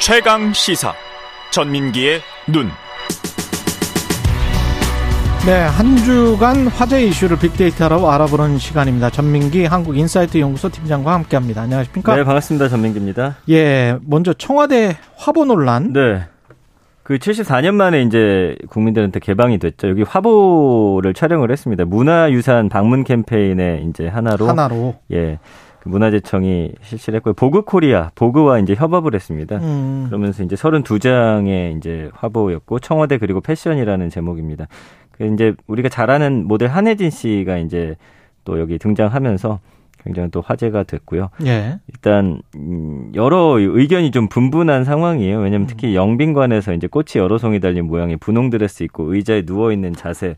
최강 시사 전민기의 눈. 네, 한 주간 화제 이슈를 빅데이터로 알아보는 시간입니다. 전민기 한국 인사이트 연구소 팀장과 함께합니다. 안녕하십니까? 네, 반갑습니다. 전민기입니다. 예, 먼저 청와대 화보 논란. 네. 그 74년 만에 이제 국민들한테 개방이 됐죠. 여기 화보를 촬영을 했습니다. 문화유산 방문 캠페인의 이제 하나로. 하나로. 예. 그 문화재청이 실시를 했고요. Vogue Korea, Vogue와 이제 협업을 했습니다. 음. 그러면서 이제 32장의 이제 화보였고 청와대 그리고 패션이라는 제목입니다. 그 이제 우리가 잘 아는 모델 한혜진 씨가 이제 또 여기 등장하면서 굉장히 또 화제가 됐고요. 예. 일단 음, 여러 의견이 좀 분분한 상황이에요. 왜냐하면 특히 영빈관에서 이제 꽃이 여러 송이 달린 모양의 분홍 드레스 입고 의자에 누워 있는 자세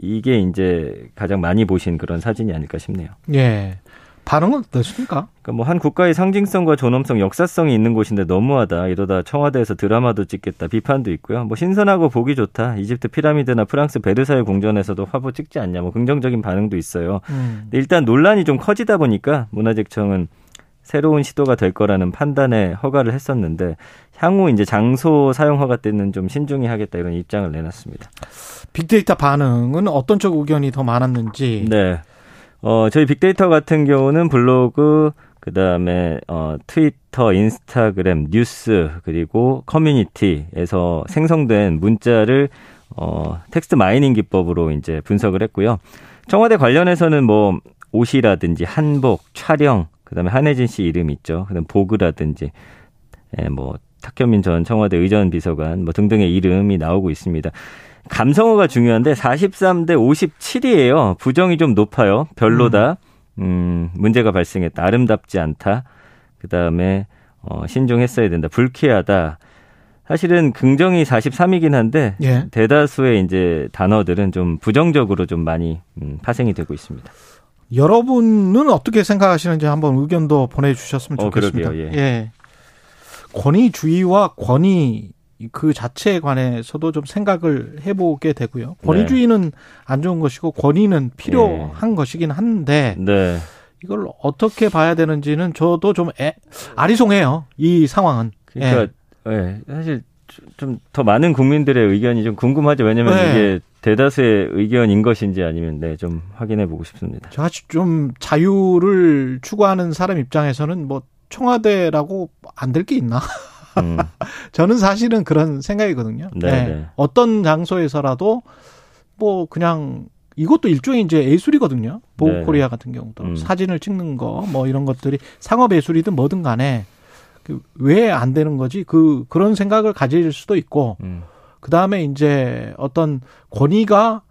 이게 이제 가장 많이 보신 그런 사진이 아닐까 싶네요. 예. 반응은 어떻습니까? 그러니까 뭐 한 국가의 상징성과 존엄성, 역사성이 있는 곳인데 너무하다. 이러다 청와대에서 드라마도 찍겠다. 비판도 있고요. 뭐 신선하고 보기 좋다. 이집트 피라미드나 프랑스 베르사유 궁전에서도 화보 찍지 않냐. 뭐 긍정적인 반응도 있어요. 음. 일단 논란이 좀 커지다 보니까 문화재청은 새로운 시도가 될 거라는 판단에 허가를 했었는데 향후 이제 장소 사용 허가 때는 좀 신중히 하겠다 이런 입장을 내놨습니다. 빅데이터 반응은 어떤 쪽 의견이 더 많았는지. 네. 어, 저희 빅데이터 같은 경우는 블로그, 그 다음에, 어, 트위터, 인스타그램, 뉴스, 그리고 커뮤니티에서 생성된 문자를, 어, text mining 기법으로 이제 분석을 했고요. 청와대 관련해서는 뭐, 옷이라든지 한복, 촬영, 그 다음에 한혜진 씨 이름 있죠. 그 다음 Vogue라든지, 예, 뭐, 탁현민 전 청와대 의전 비서관 뭐 등등의 이름이 나오고 있습니다. 감성어가 중요한데 43대 57이에요. 부정이 좀 높아요. 별로다. 음, 문제가 발생했다. 아름답지 않다. 그 다음에, 어, 신중했어야 된다. 불쾌하다. 사실은 긍정이 43이긴 한데, 예. 대다수의 이제 단어들은 좀 부정적으로 좀 많이 음, 파생이 되고 있습니다. 여러분은 어떻게 생각하시는지 한번 의견도 보내주셨으면 어, 좋겠습니다. 어, 예. 예. 권위주의와 권위 그 자체에 관해서도 좀 생각을 해보게 되고요. 권위주의는 네. 안 좋은 것이고 권위는 필요한 네. 것이긴 한데 네. 이걸 어떻게 봐야 되는지는 저도 좀 애, 아리송해요. 이 상황은. 그러니까 예. 사실 좀 더 많은 국민들의 의견이 좀 궁금하죠. 왜냐하면 네. 이게 대다수의 의견인 것인지 아니면 네, 좀 확인해 보고 싶습니다. 제가 좀 자유를 추구하는 사람 입장에서는 뭐 청와대라고 안 될 게 있나? 음. 저는 사실은 그런 생각이거든요. 네, 네. 네. 어떤 장소에서라도 뭐 그냥 이것도 일종의 이제 예술이거든요. 보코리아 네. 같은 경우도 음. 사진을 찍는 거 뭐 이런 것들이 상업 예술이든 뭐든 간에 그왜안 되는 거지? 그 그런 생각을 가질 수도 있고 음. 그 다음에 이제 어떤 권위가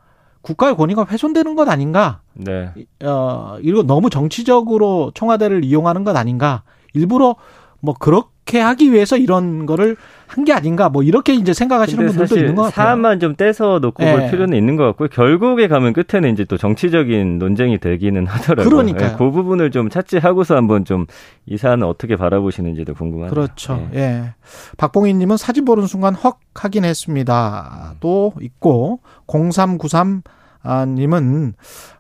국가의 권위가 훼손되는 것 아닌가? 네. 어 이거 너무 정치적으로 청와대를 이용하는 것 아닌가? 일부러 뭐 그렇게 하기 위해서 이런 거를 한 게 아닌가 뭐 이렇게 이제 생각하시는 분들도 있는 것 같아요. 사안만 좀 떼서 놓고 네. 볼 필요는 있는 것 같고요. 결국에 가면 끝에는 이제 또 정치적인 논쟁이 되기는 하더라고요. 그러니까 네, 그 부분을 좀 차치하고서 한번 좀 이 사안을 어떻게 바라보시는지도 궁금하네요. 그렇죠. 예. 예. 박봉희 님은 사진 보는 순간 헉 하긴 했습니다. 또 있고 0393 아, 님은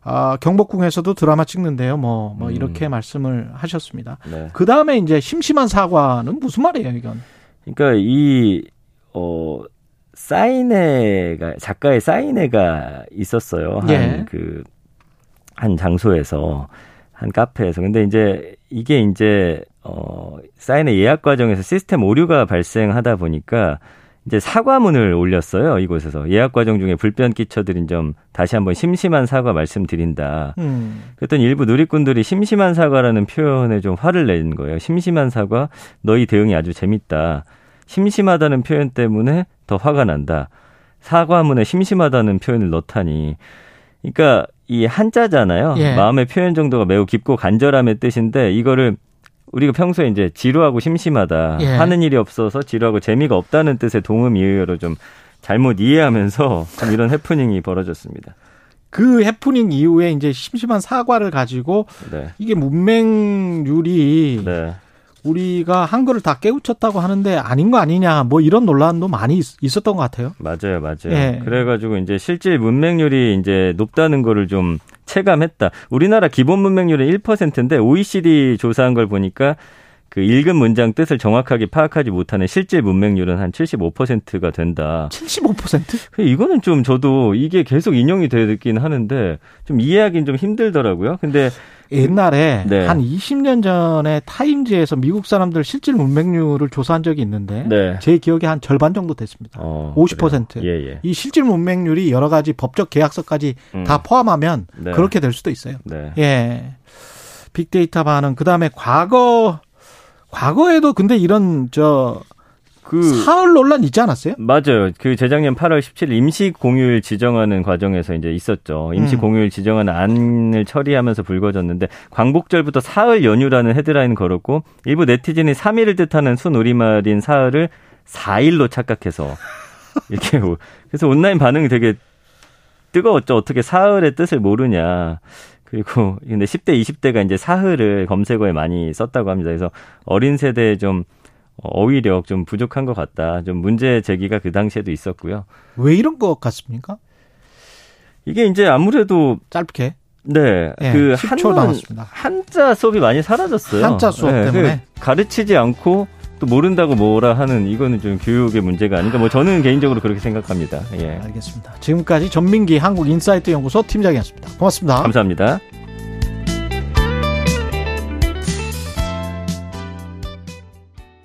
아, 경복궁에서도 드라마 찍는데요. 뭐, 뭐 음. 이렇게 말씀을 하셨습니다. 네. 그 다음에 이제 심심한 사과는 무슨 말이에요, 이건? 그러니까 이 어, 사인회가 작가의 사인회가 있었어요. 한 예. 그, 한 장소에서 한 카페에서. 근데 이제 이게 이제 어, 사인회 예약 과정에서 시스템 오류가 발생하다 보니까 이제 사과문을 올렸어요. 이곳에서 예약 과정 중에 불편 끼쳐드린 점 다시 한번 심심한 사과 말씀드린다. 음. 그랬더니 일부 누리꾼들이 심심한 사과라는 표현에 좀 화를 낸 거예요. 심심한 사과, 너희 대응이 아주 재밌다. 심심하다는 표현 때문에 더 화가 난다. 사과문에 심심하다는 표현을 넣다니. 그러니까 이 한자잖아요. 예. 마음의 표현 정도가 매우 깊고 간절함의 뜻인데 이거를 우리가 평소에 이제 지루하고 심심하다 예. 하는 일이 없어서 지루하고 재미가 없다는 뜻의 동음 이의어로 좀 잘못 이해하면서 좀 이런 해프닝이 벌어졌습니다. 그 해프닝 이후에 이제 심심한 사과를 가지고 네. 이게 문맹률이 네. 우리가 한글을 다 깨우쳤다고 하는데 아닌 거 아니냐 뭐 이런 논란도 많이 있었던 것 같아요. 맞아요, 맞아요. 예. 그래가지고 이제 실질 문맹률이 이제 높다는 거를 좀 체감했다. 우리나라 기본 문맹률은 1%인데 OECD 조사한 걸 보니까 그 읽은 문장 뜻을 정확하게 파악하지 못하는 실제 문맹률은 한 75%가 된다. 75%? 이거는 좀 저도 이게 계속 인용이 되긴 하는데 좀 이해하기는 좀 힘들더라고요. 근데 옛날에 네. 한 20년 전에 타임즈에서 미국 사람들 실질 문맹률을 조사한 적이 있는데 네. 제 기억에 한 절반 정도 됐습니다. 어, 50%. 예, 예. 이 실질 문맹률이 여러 가지 법적 계약서까지 음. 다 포함하면 네. 그렇게 될 수도 있어요. 네. 예. 빅데이터 반응 그다음에 과거 과거에도 근데 이런 저 그 사흘 논란 있지 않았어요? 맞아요. 그 재작년 8월 17일 임시 공휴일 지정하는 과정에서 이제 있었죠. 임시 음. 공휴일 지정하는 안을 처리하면서 불거졌는데 광복절부터 사흘 연휴라는 헤드라인 걸었고 일부 네티즌이 3일을 뜻하는 순우리말인 사흘을 4일로 착각해서 이렇게 그래서 온라인 반응이 되게 뜨거웠죠. 어떻게 사흘의 뜻을 모르냐. 그리고 근데 10대, 20대가 이제 사흘을 검색어에 많이 썼다고 합니다. 그래서 어린 세대에 좀 어휘력 좀 부족한 것 같다. 좀 문제 제기가 그 당시에도 있었고요. 왜 이런 것 같습니까? 이게 이제 아무래도 짧게 네, 네그 한문 한자 수업이 많이 사라졌어요. 한자 수업 네, 때문에 그 가르치지 않고 또 모른다고 뭐라 하는 이거는 좀 교육의 문제가 아닌가. 뭐 저는 개인적으로 그렇게 생각합니다. 예. 알겠습니다. 지금까지 전민기 한국인사이트 연구소 팀장이었습니다. 고맙습니다. 감사합니다.